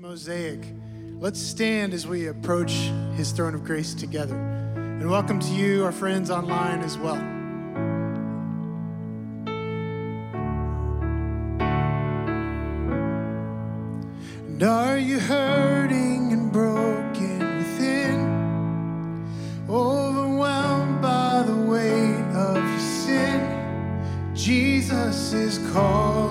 Mosaic. Let's stand as we approach his throne of grace together. And welcome to you, our friends online as well. And are you hurting and broken within? Overwhelmed by the weight of your sin? Jesus is calling.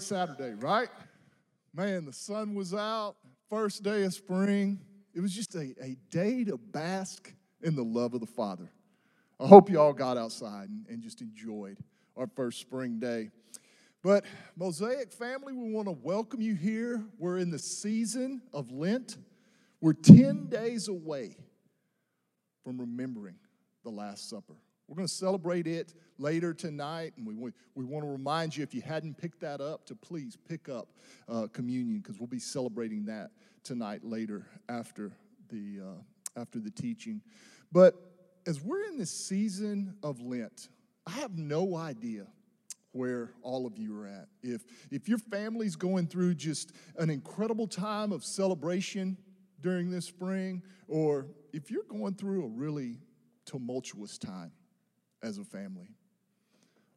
Great Saturday, right? Man, the sun was out, first day of spring. It was just a, a day to bask in the love of the Father. I hope you all got outside and, and just enjoyed our first spring day. But, Mosaic family, we want to welcome you here. We're in the season of Lent. We're 10 days away from remembering the Last Supper. We're going to celebrate it later tonight, and we, we, want to remind you if you hadn't picked that up, to please pick up uh, communion because we'll be celebrating that tonight later after the, uh, after the teaching. But as we're in this season of Lent, I have no idea where all of you are at. If, if your family's going through just an incredible time of celebration during this spring, or if you're going through a really tumultuous time as a family.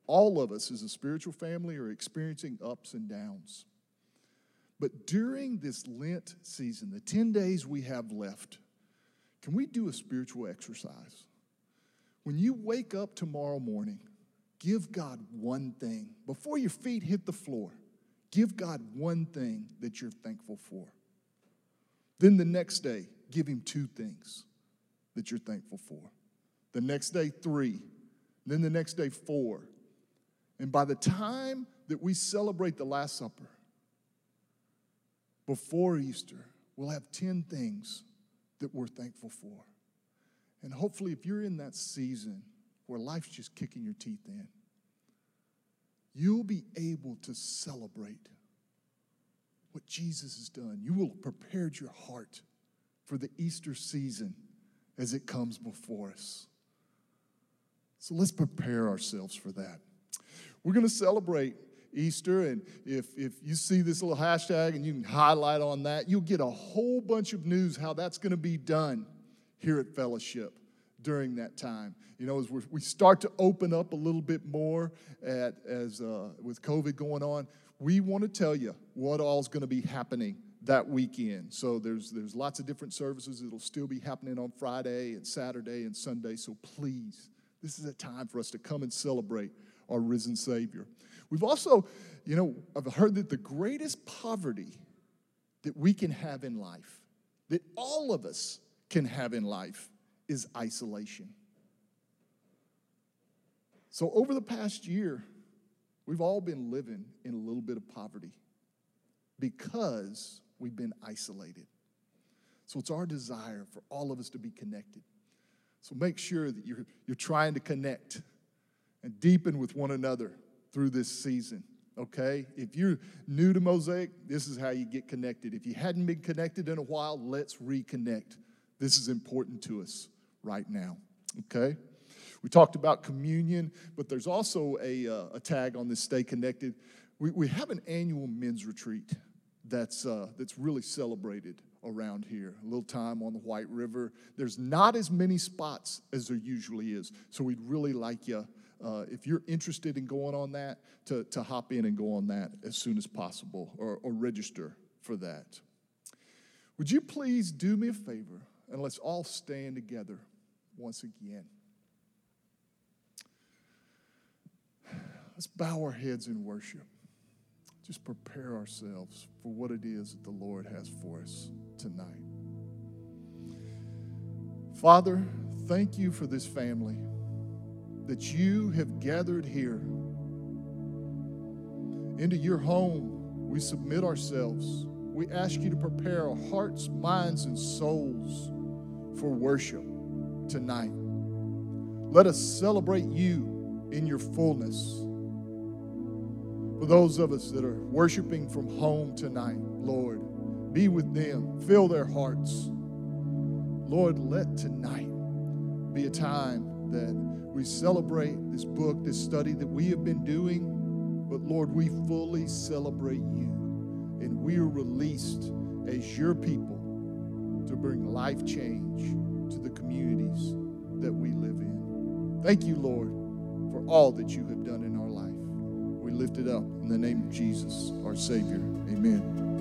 All of us as a spiritual family are experiencing ups and downs. But during this Lent season, the 10 days we have left, can we do a spiritual exercise? When you wake up tomorrow morning, give God one thing. Before your feet hit the floor, give God one thing that you're thankful for. Then the next day, give Him two things that you're thankful for. The next day, three. Then the next day, four. And by the time that we celebrate the Last Supper, before Easter, we'll have 10 things that we're thankful for. And hopefully, if you're in that season where life's just kicking your teeth in, you'll be able to celebrate what Jesus has done. You will have prepared your heart for the Easter season as it comes before us. So let's prepare ourselves for that. We're going to celebrate Easter, and if, if you see this little hashtag and you can highlight on that, you'll get a whole bunch of news how that's going to be done here at Fellowship during that time. You know, as we start to open up a little bit more at, as uh, with COVID going on, we want to tell you what all's going to be happening that weekend. So there's there's lots of different services. It'll still be happening on Friday and Saturday and Sunday. So please, this is a time for us to come and celebrate our risen Savior. We've also, you know, I've heard that the greatest poverty that we can have in life, that all of us can have in life, is isolation. So over the past year, we've all been living in a little bit of poverty because we've been isolated. So it's our desire for all of us to be connected. So make sure that you're, you're trying to connect and deepen with one another through this season. Okay? If you're new to Mosaic, this is how you get connected. If you hadn't been connected in a while, let's reconnect. This is important to us right now. Okay? We talked about communion, but there's also a, uh, a tag on this Stay Connected. We, we have an annual men's retreat that's, uh, that's really celebrated around here. A little time on the White River. There's not as many spots as there usually is. So we'd really like you, uh, if you're interested in going on that, to, to hop in and go on that as soon as possible or, or register for that. Would you please do me a favor and let's all stand together once again? Let's bow our heads in worship just prepare ourselves for what it is that the Lord has for us tonight. Father, thank you for this family that you have gathered here. Into your home, we submit ourselves. We ask you to prepare our hearts, minds, and souls for worship tonight. Let us celebrate you in your fullness. For those of us that are worshiping from home tonight, Lord, be with them, fill their hearts. Lord, let tonight be a time that we celebrate this book, this study that we have been doing, but Lord, we fully celebrate you and we are released as your people to bring life change to the communities that we live in. Thank you, Lord, for all that you have done in life lift it up in the name of Jesus, our Savior. Amen.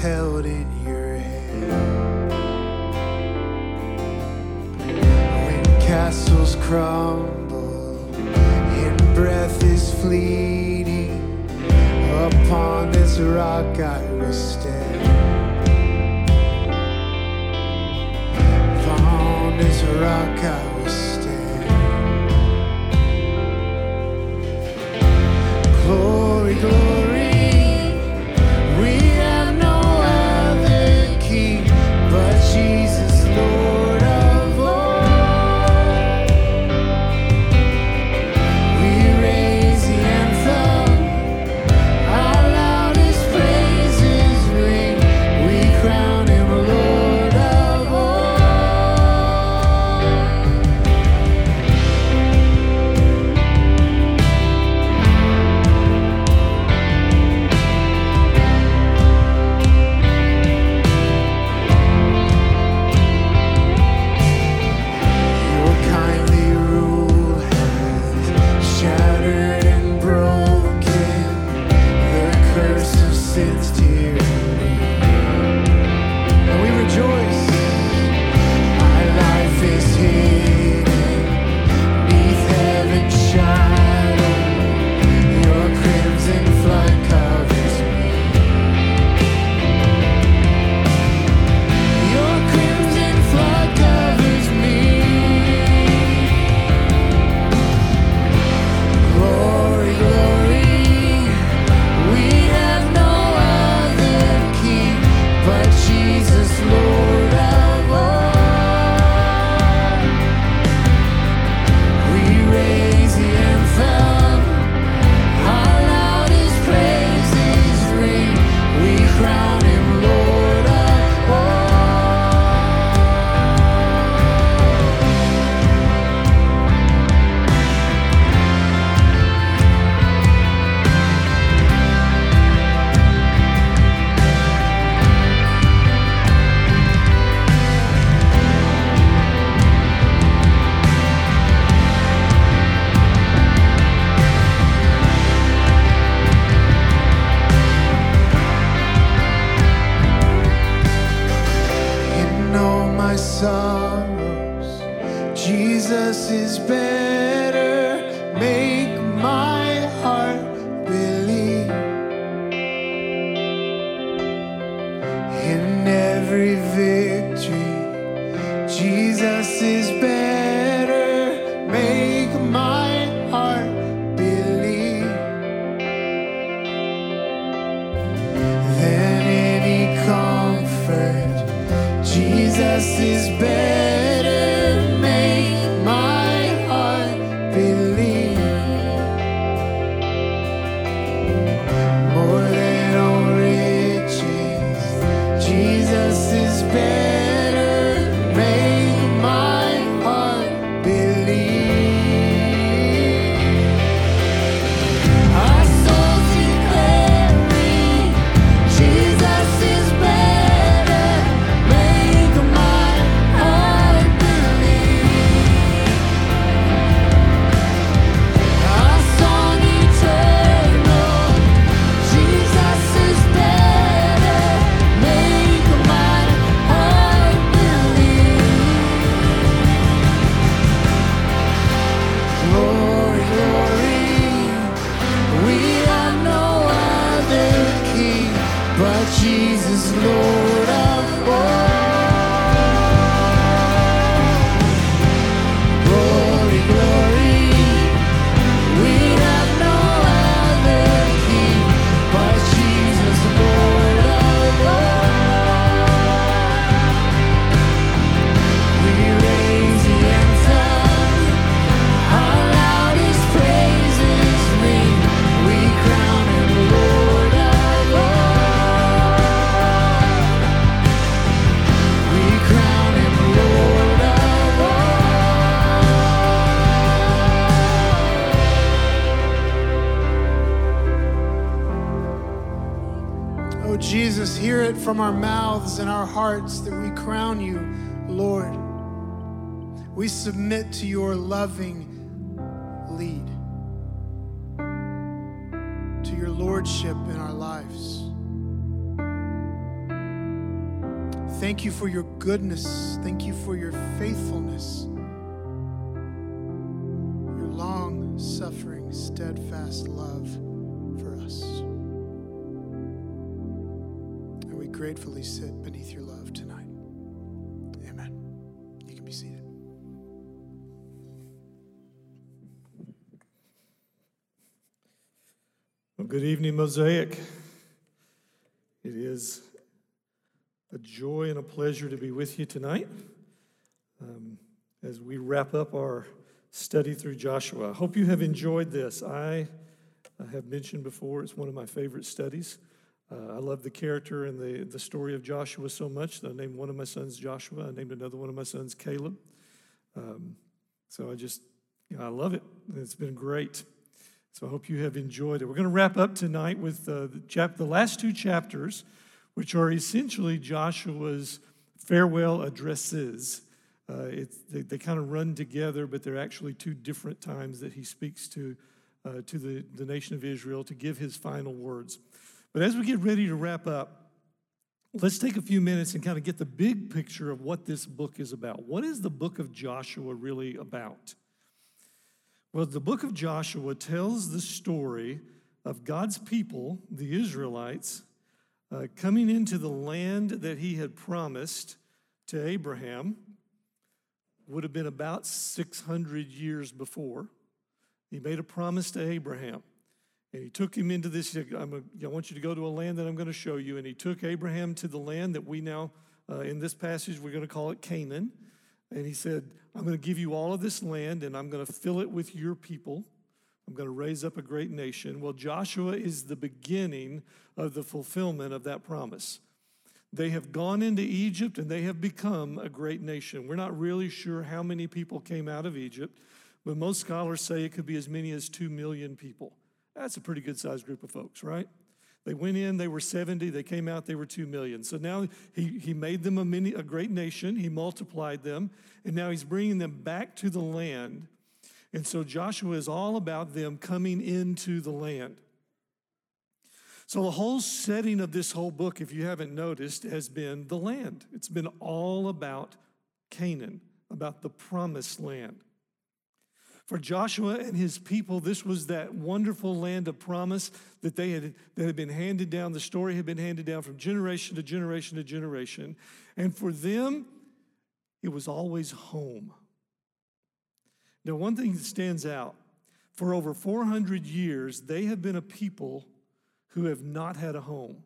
held in your hand. When castles crumble and breath is fleeting, upon this rock I will stand. Upon this rock I will stand. For your goodness. Thank you for your faithfulness, your long suffering, steadfast love for us. And we gratefully sit beneath your love tonight. Amen. You can be seated. Well, good evening, Mosaic. It is a joy and a pleasure to be with you tonight um, as we wrap up our study through Joshua. I hope you have enjoyed this. I, I have mentioned before, it's one of my favorite studies. Uh, I love the character and the, the story of Joshua so much that I named one of my sons Joshua. I named another one of my sons Caleb. Um, so I just, you know, I love it. It's been great. So I hope you have enjoyed it. We're going to wrap up tonight with uh, the, chap- the last two chapters, which are essentially Joshua's farewell addresses. Uh, they, they kind of run together, but they're actually two different times that he speaks to, uh, to the, the nation of Israel to give his final words. But as we get ready to wrap up, let's take a few minutes and kind of get the big picture of what this book is about. What is the book of Joshua really about? Well, the book of Joshua tells the story of God's people, the Israelites, uh, coming into the land that he had promised to Abraham, would have been about 600 years before. He made a promise to Abraham. And he took him into this. I want you to go to a land that I'm going to show you. And he took Abraham to the land that we now, uh, in this passage, we're going to call it Canaan. And he said, I'm going to give you all of this land and I'm going to fill it with your people. I'm going to raise up a great nation. Well, Joshua is the beginning of the fulfillment of that promise. They have gone into Egypt and they have become a great nation. We're not really sure how many people came out of Egypt, but most scholars say it could be as many as 2 million people. That's a pretty good sized group of folks, right? They went in, they were 70, they came out, they were 2 million. So now he, he made them a, mini, a great nation, he multiplied them, and now he's bringing them back to the land. And so Joshua is all about them coming into the land. So the whole setting of this whole book, if you haven't noticed, has been the land. It's been all about Canaan, about the promised land. For Joshua and his people, this was that wonderful land of promise that they had that had been handed down. The story had been handed down from generation to generation to generation. And for them, it was always home. Now, one thing that stands out for over 400 years, they have been a people who have not had a home.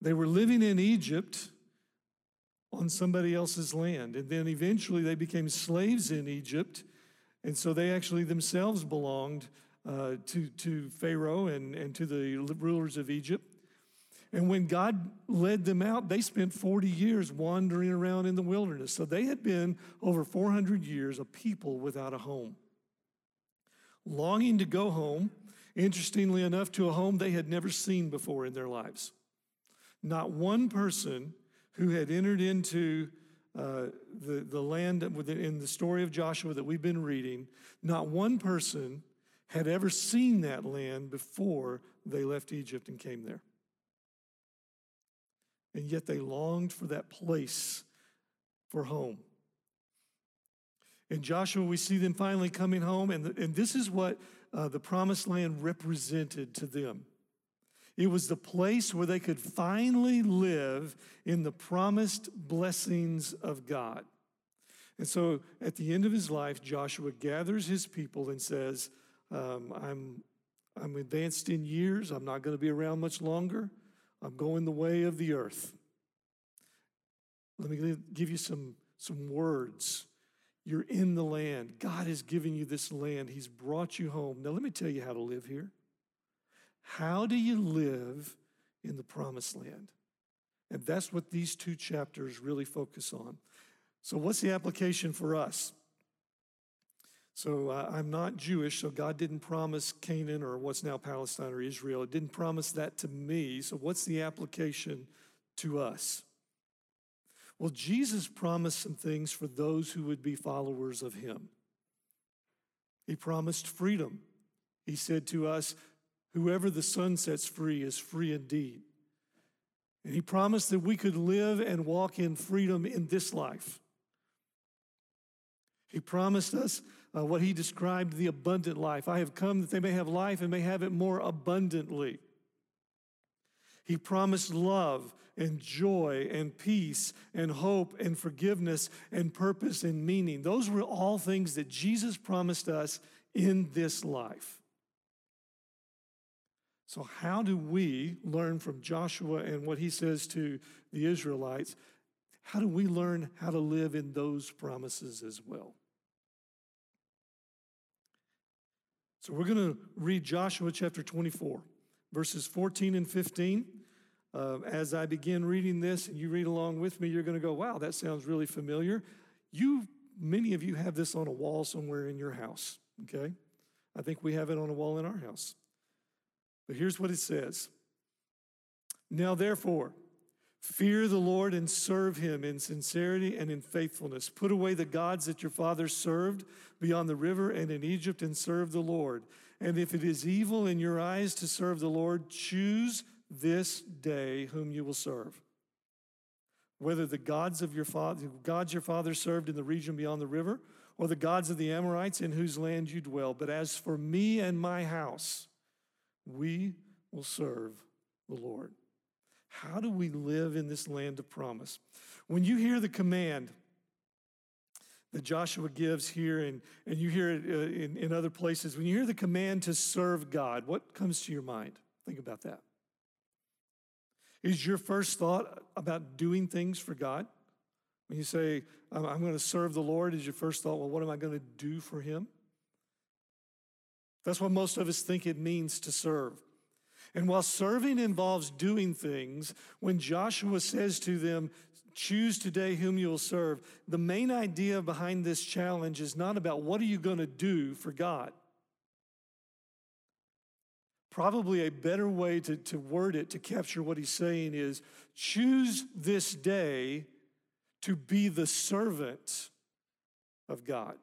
They were living in Egypt on somebody else's land, and then eventually they became slaves in Egypt and so they actually themselves belonged uh, to, to Pharaoh and, and to the rulers of Egypt. And when God led them out, they spent 40 years wandering around in the wilderness. So they had been over 400 years a people without a home. Longing to go home, interestingly enough, to a home they had never seen before in their lives. Not one person who had entered into uh, the, the land in the story of Joshua that we've been reading, not one person had ever seen that land before they left Egypt and came there. And yet they longed for that place for home. In Joshua, we see them finally coming home, and, the, and this is what uh, the promised land represented to them. It was the place where they could finally live in the promised blessings of God. And so at the end of his life, Joshua gathers his people and says, um, I'm, I'm advanced in years. I'm not going to be around much longer. I'm going the way of the earth. Let me give you some, some words. You're in the land. God has given you this land, He's brought you home. Now, let me tell you how to live here. How do you live in the promised land? And that's what these two chapters really focus on. So, what's the application for us? So, uh, I'm not Jewish, so God didn't promise Canaan or what's now Palestine or Israel. It didn't promise that to me. So, what's the application to us? Well, Jesus promised some things for those who would be followers of Him. He promised freedom. He said to us, Whoever the Son sets free is free indeed. And he promised that we could live and walk in freedom in this life. He promised us uh, what he described the abundant life. I have come that they may have life and may have it more abundantly. He promised love and joy and peace and hope and forgiveness and purpose and meaning. Those were all things that Jesus promised us in this life. So, how do we learn from Joshua and what he says to the Israelites? How do we learn how to live in those promises as well? So, we're going to read Joshua chapter 24, verses 14 and 15. Uh, as I begin reading this and you read along with me, you're going to go, wow, that sounds really familiar. You, many of you have this on a wall somewhere in your house, okay? I think we have it on a wall in our house. But here's what it says Now, therefore, fear the Lord and serve him in sincerity and in faithfulness. Put away the gods that your fathers served beyond the river and in Egypt and serve the Lord. And if it is evil in your eyes to serve the Lord, choose this day whom you will serve. Whether the gods of your father, gods your father served in the region beyond the river, or the gods of the Amorites in whose land you dwell. But as for me and my house, we will serve the Lord. How do we live in this land of promise? When you hear the command that Joshua gives here, and, and you hear it uh, in, in other places, when you hear the command to serve God, what comes to your mind? Think about that. Is your first thought about doing things for God? When you say, I'm, I'm going to serve the Lord, is your first thought, well, what am I going to do for Him? That's what most of us think it means to serve. And while serving involves doing things, when Joshua says to them, Choose today whom you will serve, the main idea behind this challenge is not about what are you going to do for God. Probably a better way to, to word it, to capture what he's saying, is choose this day to be the servant of God.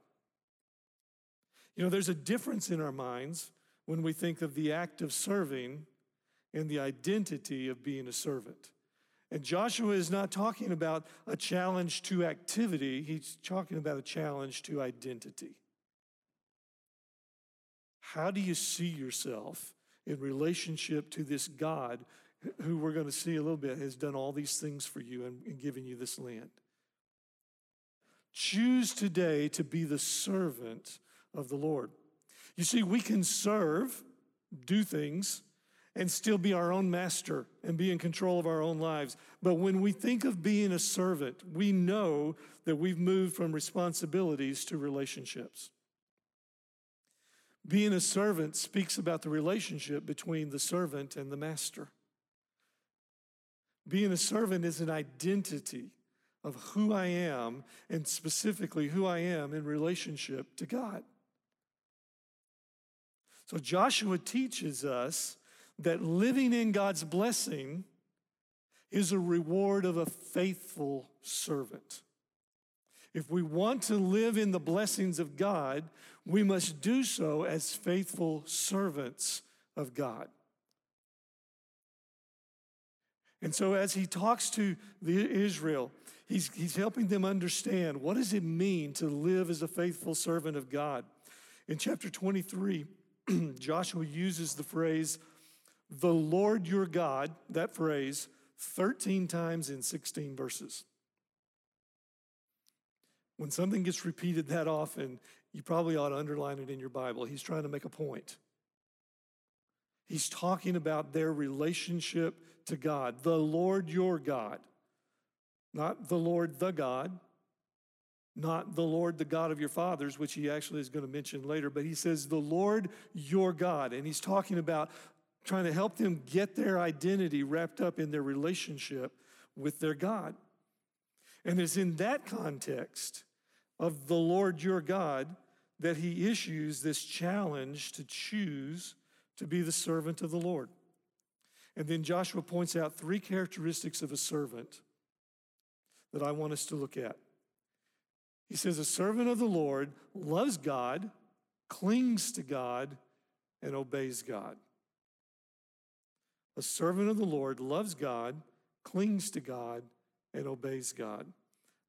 You know, there's a difference in our minds when we think of the act of serving and the identity of being a servant. And Joshua is not talking about a challenge to activity, he's talking about a challenge to identity. How do you see yourself in relationship to this God who we're going to see a little bit has done all these things for you and, and given you this land. Choose today to be the servant of the Lord. You see, we can serve, do things, and still be our own master and be in control of our own lives. But when we think of being a servant, we know that we've moved from responsibilities to relationships. Being a servant speaks about the relationship between the servant and the master. Being a servant is an identity of who I am, and specifically who I am in relationship to God. So Joshua teaches us that living in God's blessing is a reward of a faithful servant. If we want to live in the blessings of God, we must do so as faithful servants of God. And so, as he talks to the Israel, he's, he's helping them understand what does it mean to live as a faithful servant of God. In chapter 23, Joshua uses the phrase, the Lord your God, that phrase, 13 times in 16 verses. When something gets repeated that often, you probably ought to underline it in your Bible. He's trying to make a point. He's talking about their relationship to God, the Lord your God, not the Lord the God, not the Lord the God of your fathers, which he actually is going to mention later, but he says the Lord your God. And he's talking about trying to help them get their identity wrapped up in their relationship with their God. And it's in that context of the Lord your God that he issues this challenge to choose to be the servant of the Lord. And then Joshua points out three characteristics of a servant that I want us to look at. He says, A servant of the Lord loves God, clings to God, and obeys God. A servant of the Lord loves God, clings to God, and obeys God.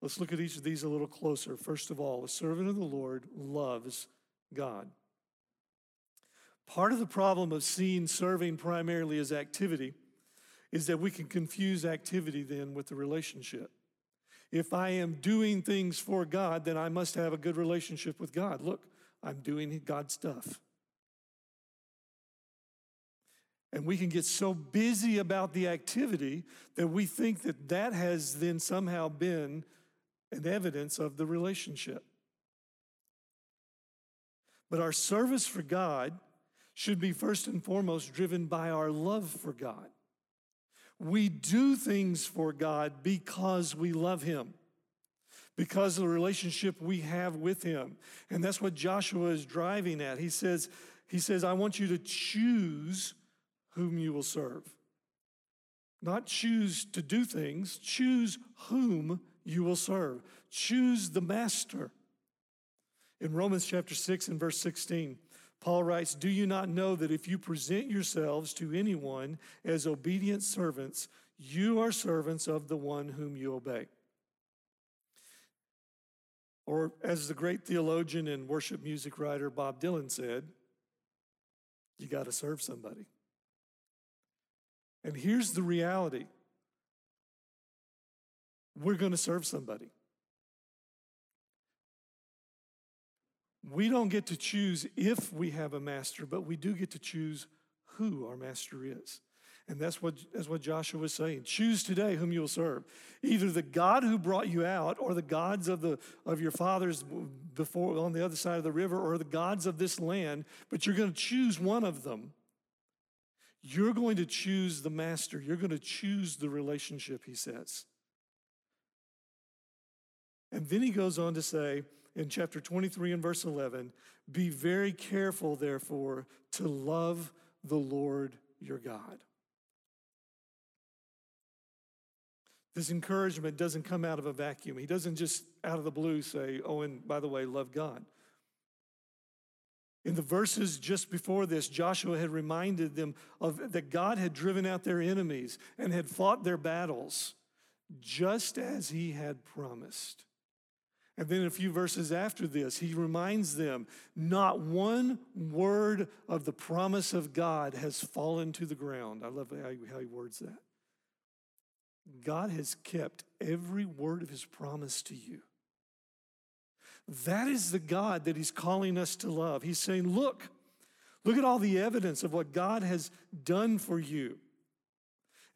Let's look at each of these a little closer. First of all, a servant of the Lord loves God. Part of the problem of seeing serving primarily as activity is that we can confuse activity then with the relationship. If I am doing things for God, then I must have a good relationship with God. Look, I'm doing God stuff. And we can get so busy about the activity that we think that that has then somehow been an evidence of the relationship. But our service for God should be first and foremost driven by our love for God. We do things for God because we love Him, because of the relationship we have with Him. And that's what Joshua is driving at. He says, he says, I want you to choose whom you will serve. Not choose to do things, choose whom you will serve. Choose the master. In Romans chapter 6 and verse 16, Paul writes, Do you not know that if you present yourselves to anyone as obedient servants, you are servants of the one whom you obey? Or, as the great theologian and worship music writer Bob Dylan said, you got to serve somebody. And here's the reality we're going to serve somebody. We don't get to choose if we have a master, but we do get to choose who our master is. And that's what, that's what Joshua was saying. Choose today whom you will serve. Either the God who brought you out, or the gods of, the, of your fathers before on the other side of the river, or the gods of this land, but you're going to choose one of them. You're going to choose the master. You're going to choose the relationship, he says. And then he goes on to say, in chapter 23 and verse 11 Be very careful, therefore, to love the Lord your God. This encouragement doesn't come out of a vacuum. He doesn't just out of the blue say, Oh, and by the way, love God. In the verses just before this, Joshua had reminded them of that God had driven out their enemies and had fought their battles just as he had promised. And then a few verses after this, he reminds them not one word of the promise of God has fallen to the ground. I love how he, words that. God has kept every word of his promise to you. That is the God that he's calling us to love. He's saying, Look, look at all the evidence of what God has done for you.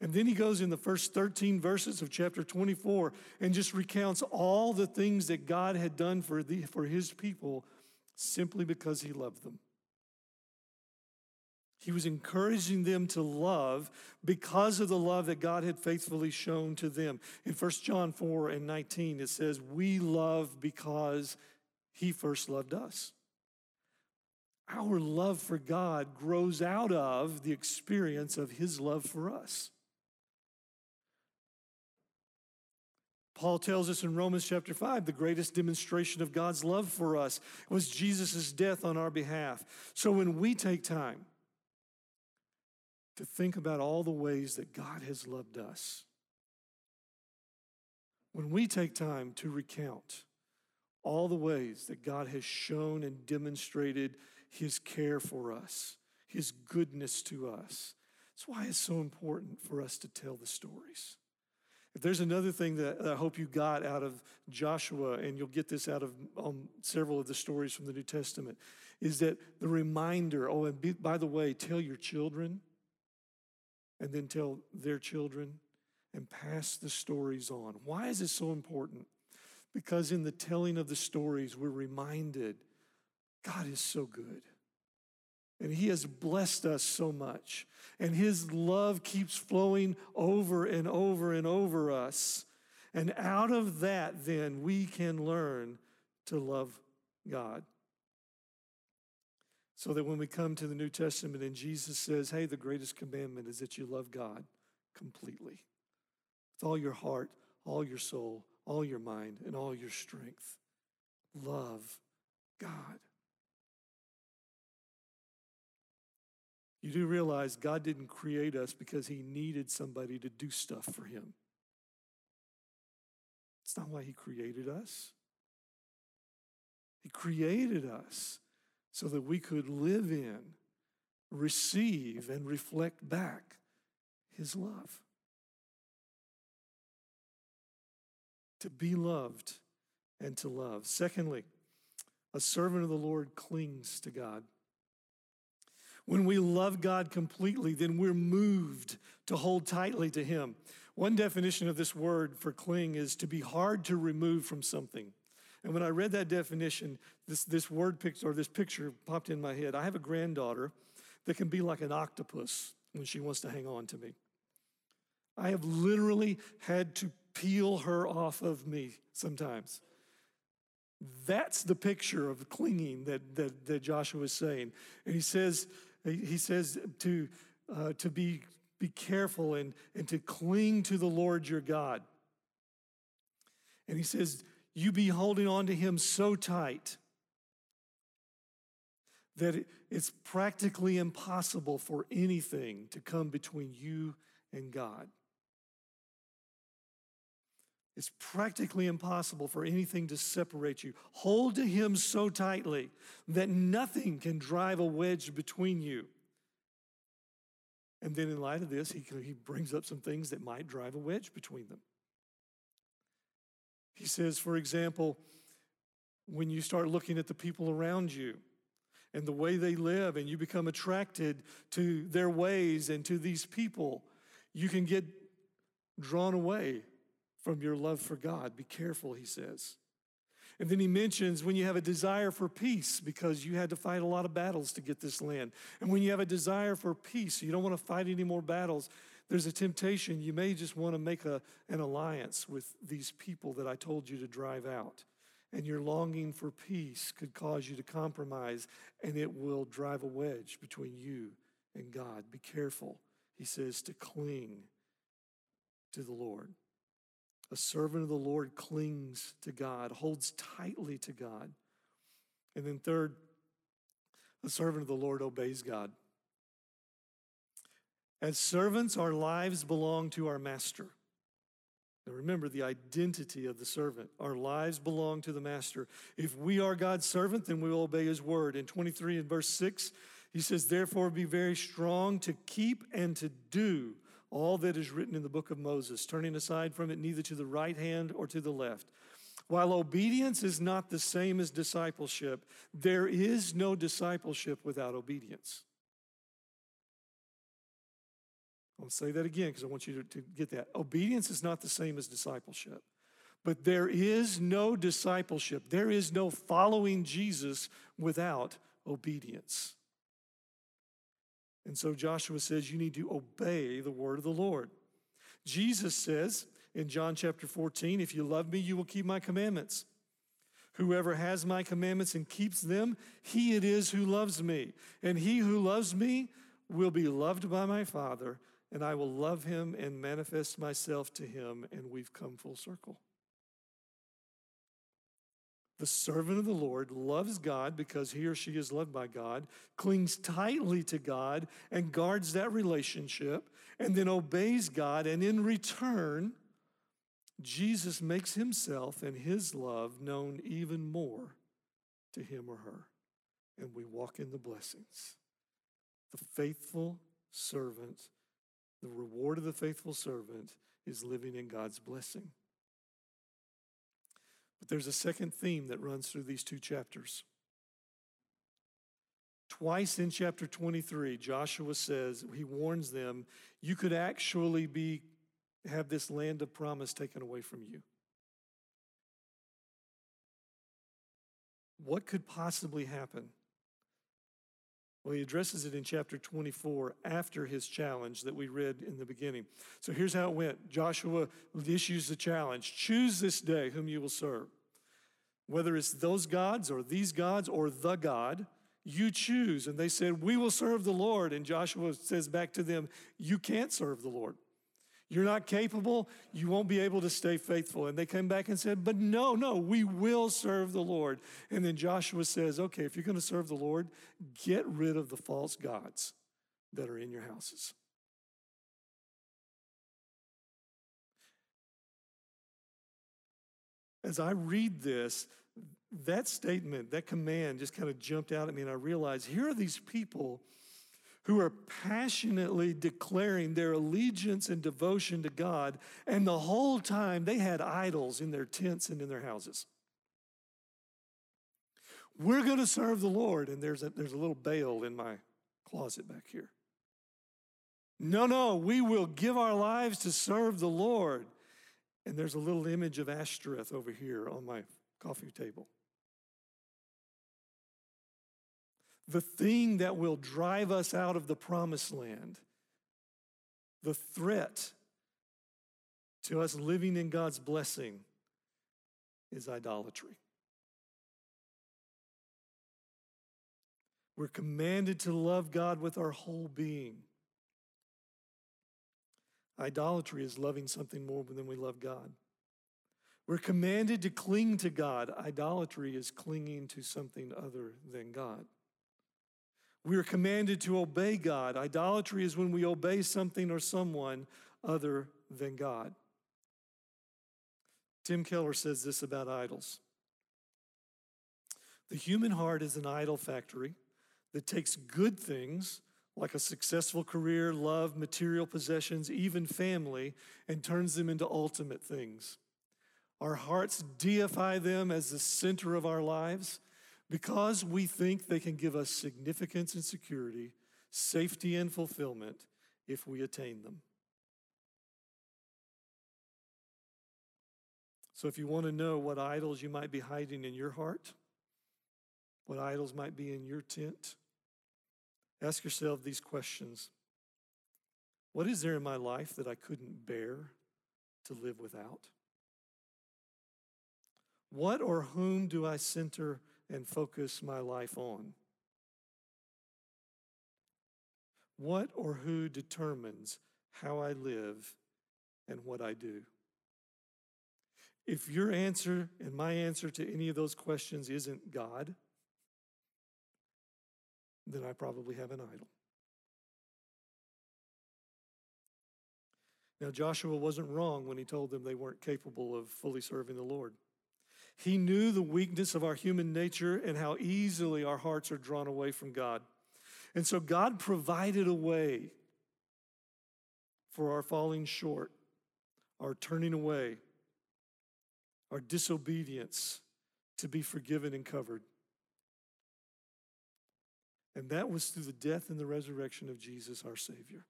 And then he goes in the first 13 verses of chapter 24 and just recounts all the things that God had done for, the, for his people simply because he loved them. He was encouraging them to love because of the love that God had faithfully shown to them. In 1 John 4 and 19, it says, We love because he first loved us. Our love for God grows out of the experience of his love for us. Paul tells us in Romans chapter 5 the greatest demonstration of God's love for us was Jesus' death on our behalf. So when we take time to think about all the ways that God has loved us, when we take time to recount all the ways that God has shown and demonstrated his care for us, his goodness to us, that's why it's so important for us to tell the stories. If there's another thing that I hope you got out of Joshua, and you'll get this out of um, several of the stories from the New Testament, is that the reminder oh, and be, by the way, tell your children, and then tell their children, and pass the stories on. Why is this so important? Because in the telling of the stories, we're reminded God is so good. And He has blessed us so much. And His love keeps flowing over and over and over us. And out of that, then, we can learn to love God. So that when we come to the New Testament and Jesus says, hey, the greatest commandment is that you love God completely with all your heart, all your soul, all your mind, and all your strength. Love God. you do realize God didn't create us because he needed somebody to do stuff for him. It's not why he created us. He created us so that we could live in, receive, and reflect back his love. To be loved and to love. Secondly, a servant of the Lord clings to God. When we love God completely, then we're moved to hold tightly to Him. One definition of this word for cling is to be hard to remove from something. And when I read that definition, this, this word picture or this picture popped in my head. I have a granddaughter that can be like an octopus when she wants to hang on to me. I have literally had to peel her off of me sometimes. That's the picture of clinging that, that, that Joshua is saying. And he says, he says to, uh, to be, be careful and, and to cling to the Lord your God. And he says, you be holding on to him so tight that it's practically impossible for anything to come between you and God. It's practically impossible for anything to separate you. Hold to Him so tightly that nothing can drive a wedge between you. And then, in light of this, he, he brings up some things that might drive a wedge between them. He says, for example, when you start looking at the people around you and the way they live, and you become attracted to their ways and to these people, you can get drawn away from your love for God. Be careful, he says. And then he mentions when you have a desire for peace, because you had to fight a lot of battles to get this land. And when you have a desire for peace, you don't want to fight any more battles, there's a temptation. You may just want to make a, an alliance with these people that I told you to drive out. And your longing for peace could cause you to compromise, and it will drive a wedge between you and God. Be careful, he says, to cling to the Lord. A servant of the Lord clings to God, holds tightly to God. And then, third, a servant of the Lord obeys God. As servants, our lives belong to our master. Now remember the identity of the servant. Our lives belong to the master. If we are God's servant, then we will obey his word. In 23 and verse 6, he says, Therefore be very strong to keep and to do all that is written in the book of Moses, turning aside from it neither to the right hand or to the left. While obedience is not the same as discipleship, there is no discipleship without obedience. I'll say that again because I want you to, to get that. Obedience is not the same as discipleship. But there is no discipleship, there is no following Jesus without obedience. And so Joshua says, You need to obey the word of the Lord. Jesus says in John chapter 14, If you love me, you will keep my commandments. Whoever has my commandments and keeps them, he it is who loves me. And he who loves me will be loved by my Father, and I will love him and manifest myself to him. And we've come full circle. The servant of the Lord loves God because he or she is loved by God, clings tightly to God, and guards that relationship, and then obeys God. And in return, Jesus makes himself and his love known even more to him or her. And we walk in the blessings. The faithful servant, the reward of the faithful servant is living in God's blessing. But there's a second theme that runs through these two chapters. Twice in chapter 23, Joshua says, he warns them, you could actually be have this land of promise taken away from you. What could possibly happen? Well, he addresses it in chapter 24 after his challenge that we read in the beginning. So here's how it went Joshua issues the challenge choose this day whom you will serve. Whether it's those gods or these gods or the God, you choose. And they said, We will serve the Lord. And Joshua says back to them, You can't serve the Lord. You're not capable. You won't be able to stay faithful. And they came back and said, But no, no, we will serve the Lord. And then Joshua says, Okay, if you're going to serve the Lord, get rid of the false gods. that are in your houses. As I read this, that statement, that command just kind of jumped out at me, and I realized here are these people who are passionately declaring their allegiance and devotion to God, and the whole time they had idols in their tents and in their houses. We're going to serve the Lord, and there's a, there's a little Baal in my closet back here. No, no, we will give our lives to serve the Lord. And there's a little image of Ashtoreth over here on my coffee table. The thing that will drive us out of the promised land, the threat to us living in God's blessing, is idolatry. We're commanded to love God with our whole being. Idolatry is loving something more than we love God. We're commanded to cling to God. Idolatry is clinging to something other than God. We are commanded to obey God. Idolatry is when we obey something or someone other than God. Tim Keller says this about idols The human heart is an idol factory that takes good things like a successful career, love, material possessions, even family, and turns them into ultimate things. Our hearts deify them as the center of our lives because we think they can give us significance and security, safety and fulfillment if we attain them. So, if you want to know what idols you might be hiding in your heart, what idols might be in your tent, ask yourself these questions What is there in my life that I couldn't bear to live without? What or whom do I center and focus my life on? What or who determines how I live and what I do? If your answer and my answer to any of those questions isn't God, then I probably have an idol. Now, Joshua wasn't wrong when he told them they weren't capable of fully serving the Lord. He knew the weakness of our human nature and how easily our hearts are drawn away from God. And so God provided a way for our falling short, our turning away, our disobedience to be forgiven and covered. And that was through the death and the resurrection of Jesus, our Savior.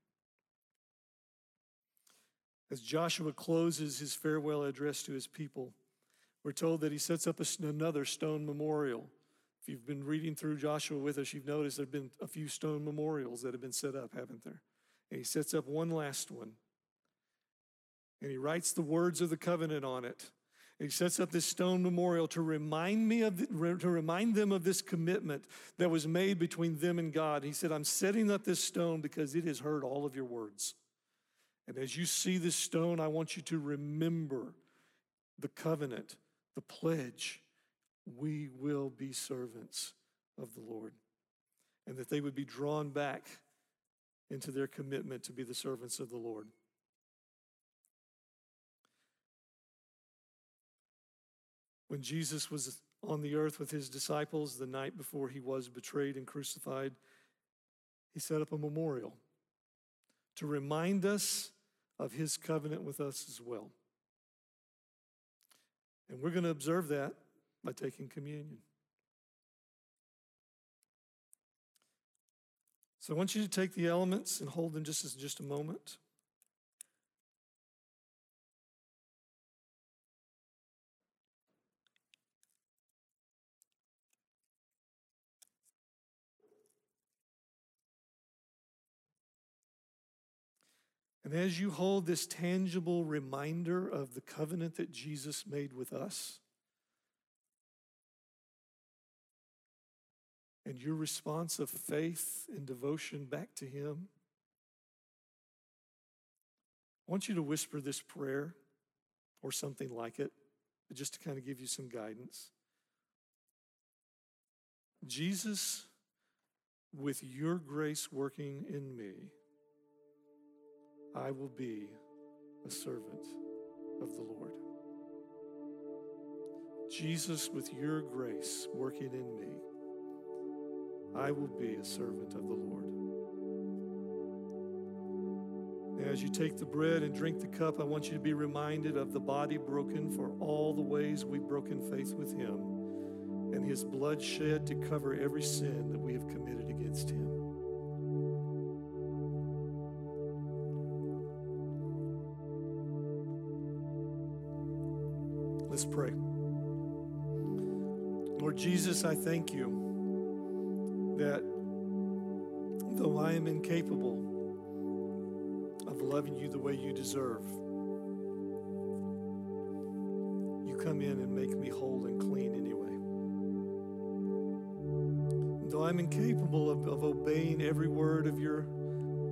As Joshua closes his farewell address to his people, we're told that he sets up another stone memorial. If you've been reading through Joshua with us, you've noticed there have been a few stone memorials that have been set up, haven't there? And he sets up one last one. And he writes the words of the covenant on it. And he sets up this stone memorial to remind me of the, to remind them of this commitment that was made between them and God. He said, "I'm setting up this stone because it has heard all of your words." And as you see this stone, I want you to remember the covenant the pledge we will be servants of the Lord, and that they would be drawn back into their commitment to be the servants of the Lord. When Jesus was on the earth with his disciples the night before he was betrayed and crucified, he set up a memorial to remind us of his covenant with us as well. And we're going to observe that by taking communion. So I want you to take the elements and hold them just as just a moment. And as you hold this tangible reminder of the covenant that Jesus made with us, and your response of faith and devotion back to Him, I want you to whisper this prayer or something like it, just to kind of give you some guidance. Jesus, with your grace working in me, I will be a servant of the Lord. Jesus, with your grace working in me, I will be a servant of the Lord. Now, as you take the bread and drink the cup, I want you to be reminded of the body broken for all the ways we've broken faith with Him and His blood shed to cover every sin that we have committed against Him. Jesus, I thank you that though I am incapable of loving you the way you deserve, you come in and make me whole and clean anyway. Though I'm incapable of, of obeying every word of your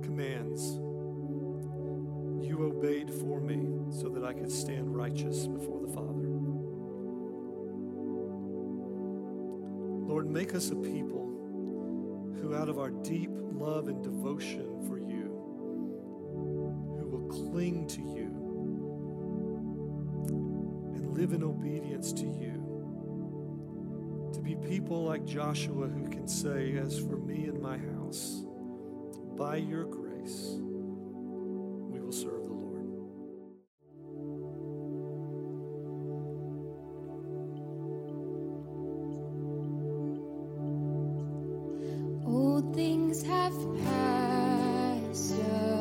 commands, you obeyed for me so that I could stand righteous before the Father. Make us a people who, out of our deep love and devotion for you, who will cling to you and live in obedience to you. To be people like Joshua who can say, As for me and my house, by your grace, things have passed away.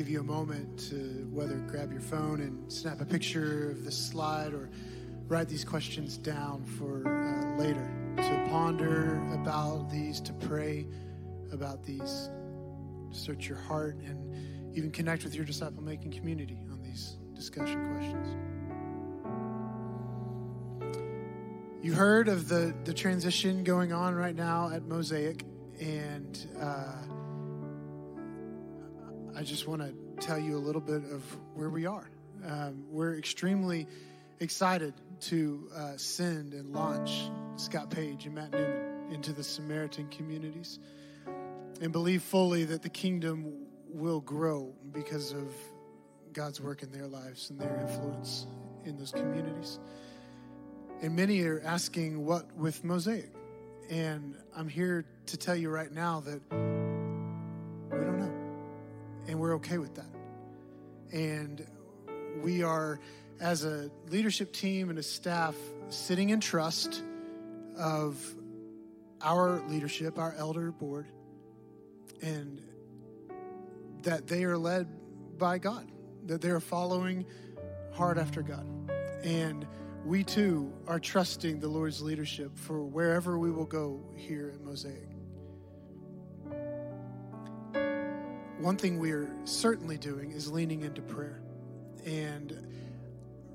Give you a moment to whether grab your phone and snap a picture of this slide or write these questions down for uh, later to ponder about these, to pray about these, search your heart, and even connect with your disciple making community on these discussion questions. You heard of the, the transition going on right now at Mosaic, and uh, I just want to tell you a little bit of where we are. Um, we're extremely excited to uh, send and launch Scott Page and Matt Newman into the Samaritan communities and believe fully that the kingdom will grow because of God's work in their lives and their influence in those communities. And many are asking, what with Mosaic? And I'm here to tell you right now that. We're okay with that. And we are, as a leadership team and a staff, sitting in trust of our leadership, our elder board, and that they are led by God, that they are following hard after God. And we too are trusting the Lord's leadership for wherever we will go here at Mosaic. One thing we're certainly doing is leaning into prayer. And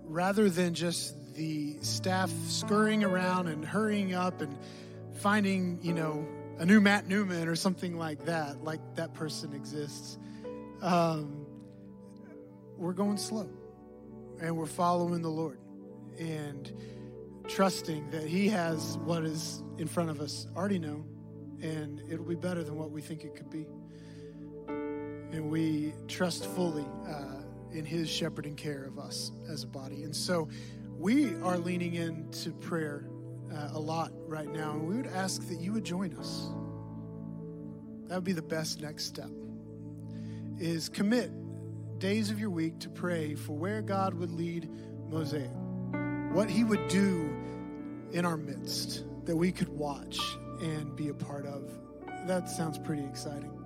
rather than just the staff scurrying around and hurrying up and finding, you know, a new Matt Newman or something like that, like that person exists, um, we're going slow and we're following the Lord and trusting that He has what is in front of us already known, and it'll be better than what we think it could be. And we trust fully uh, in His shepherding care of us as a body. And so we are leaning into prayer uh, a lot right now, and we would ask that you would join us. That would be the best next step. Is commit days of your week to pray for where God would lead Mosaic what he would do in our midst that we could watch and be a part of. That sounds pretty exciting.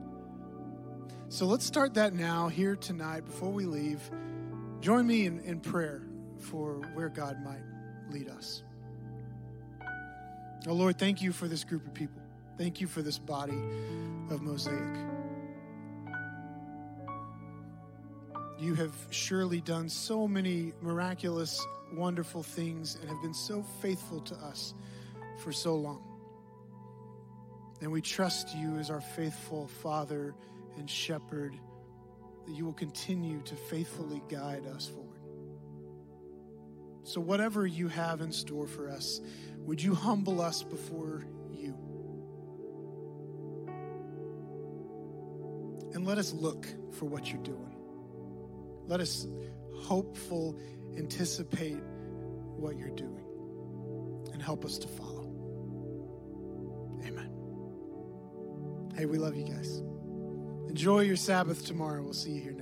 So let's start that now, here tonight, before we leave. Join me in, in prayer for where God might lead us. Oh Lord, thank you for this group of people. Thank you for this body of Mosaic. You have surely done so many miraculous, wonderful things and have been so faithful to us for so long. And we trust you as our faithful Father and Shepherd that you will continue to faithfully guide us forward. So, whatever you have in store for us, would you humble us before you? And let us look for what you're doing. Let us hopeful anticipate what you're doing and help us to follow. Amen. Hey, we love you guys. Enjoy your Sabbath tomorrow. We'll see you here.